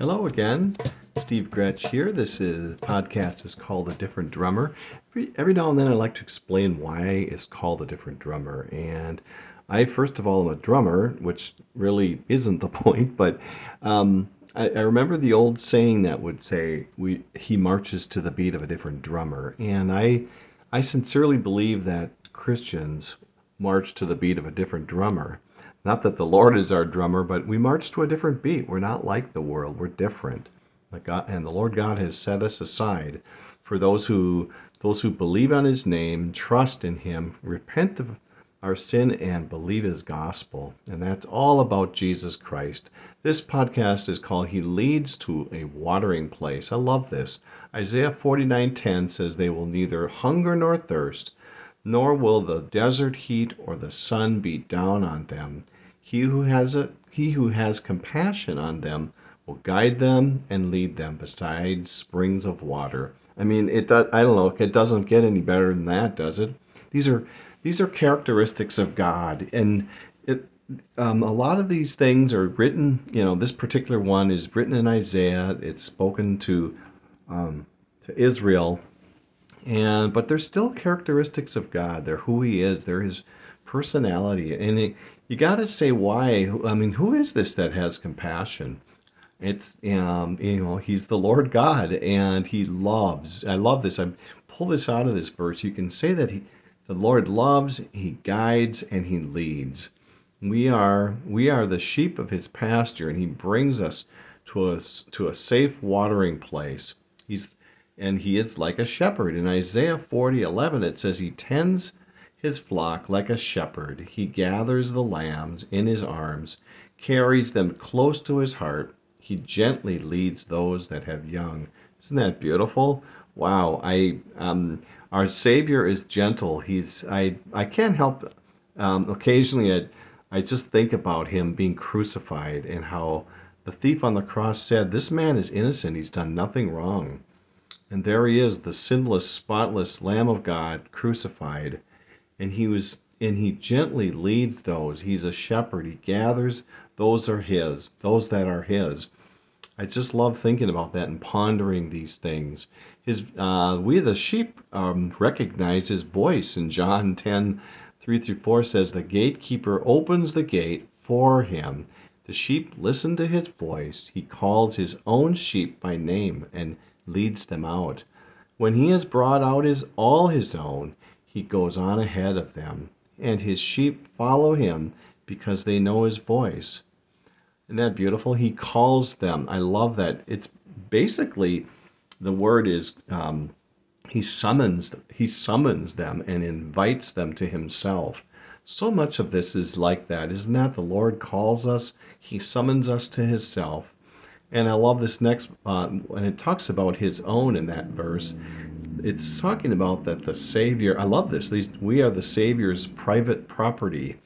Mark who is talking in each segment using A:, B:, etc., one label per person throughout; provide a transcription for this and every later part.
A: Hello again, Steve Gretsch here. This is podcast is called A Different Drummer. Every, every now and then I like to explain why it's called A Different Drummer. And I, first of all, am a drummer, which really isn't the point, but um, I, I, remember the old saying that would say, "We he marches to the beat of a different drummer," and I, I sincerely believe that Christians march to the beat of a different drummer. Not that the Lord is our drummer, but we march to a different beat. We're not like the world. We're different. And the Lord God has set us aside for those who those who believe on His name, trust in Him, repent of our sin, and believe His gospel. And that's all about Jesus Christ. This podcast is called "He Leads to a Watering Place." I love this. Isaiah 49:10 says, "They will neither hunger nor thirst." Nor will the desert heat or the sun beat down on them. He who has a, he who has compassion on them will guide them and lead them beside springs of water. I mean, it does, I don't know, it doesn't get any better than that, does it? These are these are characteristics of God, and it um, a lot of these things are written. You know, this particular one is written in Isaiah. It's spoken to um, to Israel and but they're still characteristics of God. They're who He is. They're His personality, and it, you got to say why. I mean, who is this that has compassion? It's um, you know He's the Lord God, and He loves. I love this. I pull this out of this verse. You can say that He, the Lord loves, He guides, and He leads. We are we are the sheep of His pasture, and He brings us to a to a safe watering place. He's and he is like a shepherd. In Isaiah 40 11, it says, He tends his flock like a shepherd. He gathers the lambs in his arms, carries them close to his heart. He gently leads those that have young. Isn't that beautiful? Wow, I um, our Savior is gentle. He's I I can't help um, occasionally I, I just think about him being crucified and how the thief on the cross said, "This man is innocent. He's done nothing wrong." And there he is, the sinless, spotless Lamb of God, crucified. And he was and he gently leads those. He's a shepherd. He gathers those are his, those that are his. I just love thinking about that and pondering these things. His uh, we the sheep um, recognize his voice in John 10, 3 through 4 says the gatekeeper opens the gate for him. The sheep listen to his voice. He calls his own sheep by name and leads them out. When he has brought out his all his own, he goes on ahead of them, and his sheep follow him because they know his voice. Isn't that beautiful? He calls them. I love that. It's basically the word is um, he summons he summons them and invites them to himself. So much of this is like that, isn't that? The Lord calls us, He summons us to Himself, and I love this next, uh, when it talks about his own in that verse. It's talking about that the Savior, I love this, these, we are the Savior's private property.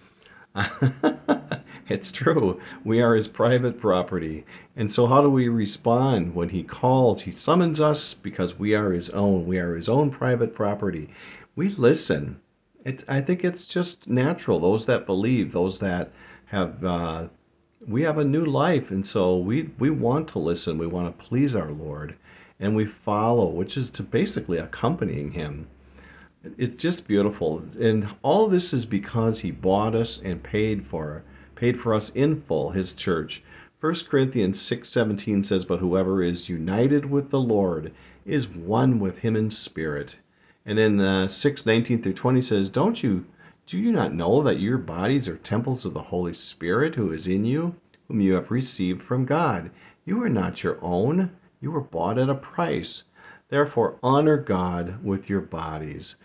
A: it's true. We are his private property. And so, how do we respond when he calls? He summons us because we are his own. We are his own private property. We listen. It, I think it's just natural. Those that believe, those that have uh, we have a new life and so we we want to listen we want to please our lord and we follow which is to basically accompanying him. It's just beautiful and all this is because he bought us and paid for paid for us in full his church. 1 corinthians 6.17 says but whoever is united with the lord is one with him in spirit. And then uh, 6.19 through 20 says don't you do you not know that your bodies are temples of the Holy Spirit who is in you, whom you have received from God? You are not your own, you were bought at a price. Therefore, honor God with your bodies.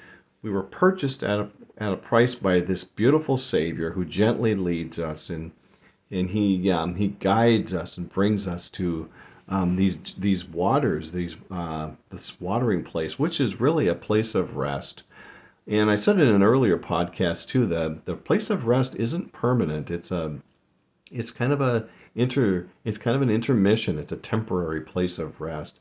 A: We were purchased at a, at a price by this beautiful Savior who gently leads us and, and he, um, he guides us and brings us to um, these, these waters, these, uh, this watering place, which is really a place of rest. And I said in an earlier podcast too that the place of rest isn't permanent. It's a it's kind of a inter it's kind of an intermission. It's a temporary place of rest.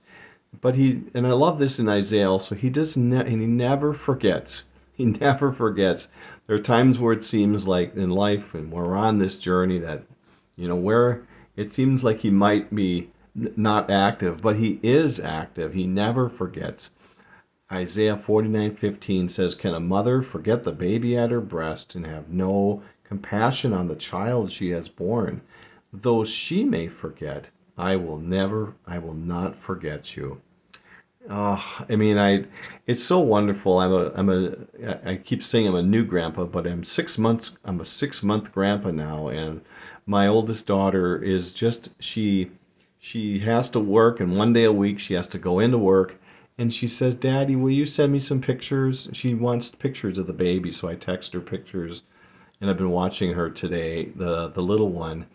A: But he and I love this in Isaiah also. He does ne- and he never forgets. He never forgets. There are times where it seems like in life and we're on this journey that you know where it seems like he might be not active, but he is active. He never forgets. Isaiah 49:15 says, "Can a mother forget the baby at her breast and have no compassion on the child she has borne? Though she may forget, I will never, I will not forget you." Oh, I mean, I, it's so wonderful. I'm a, I'm a, I keep saying I'm a new grandpa, but I'm six months, I'm a six month grandpa now, and my oldest daughter is just, she, she has to work, and one day a week she has to go into work, and she says, "Daddy, will you send me some pictures?" She wants pictures of the baby, so I text her pictures, and I've been watching her today, the the little one,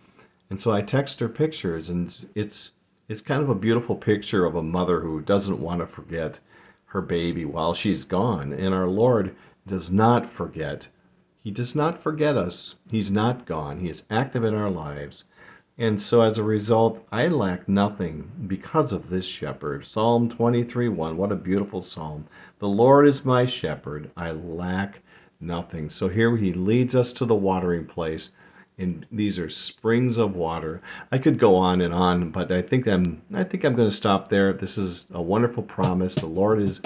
A: and so I text her pictures, and it's it's kind of a beautiful picture of a mother who doesn't want to forget her baby while she's gone, and our Lord does not forget. He does not forget us. He's not gone. He is active in our lives. And so as a result, I lack nothing because of this shepherd. Psalm 23 1. What a beautiful psalm. The Lord is my shepherd. I lack nothing. So here he leads us to the watering place. And these are springs of water. I could go on and on, but I think I'm I think I'm going to stop there. This is a wonderful promise. The Lord is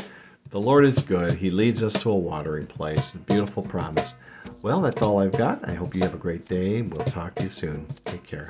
A: the Lord is good. He leads us to a watering place. A beautiful promise. Well, that's all I've got. I hope you have a great day. We'll talk to you soon. Take care.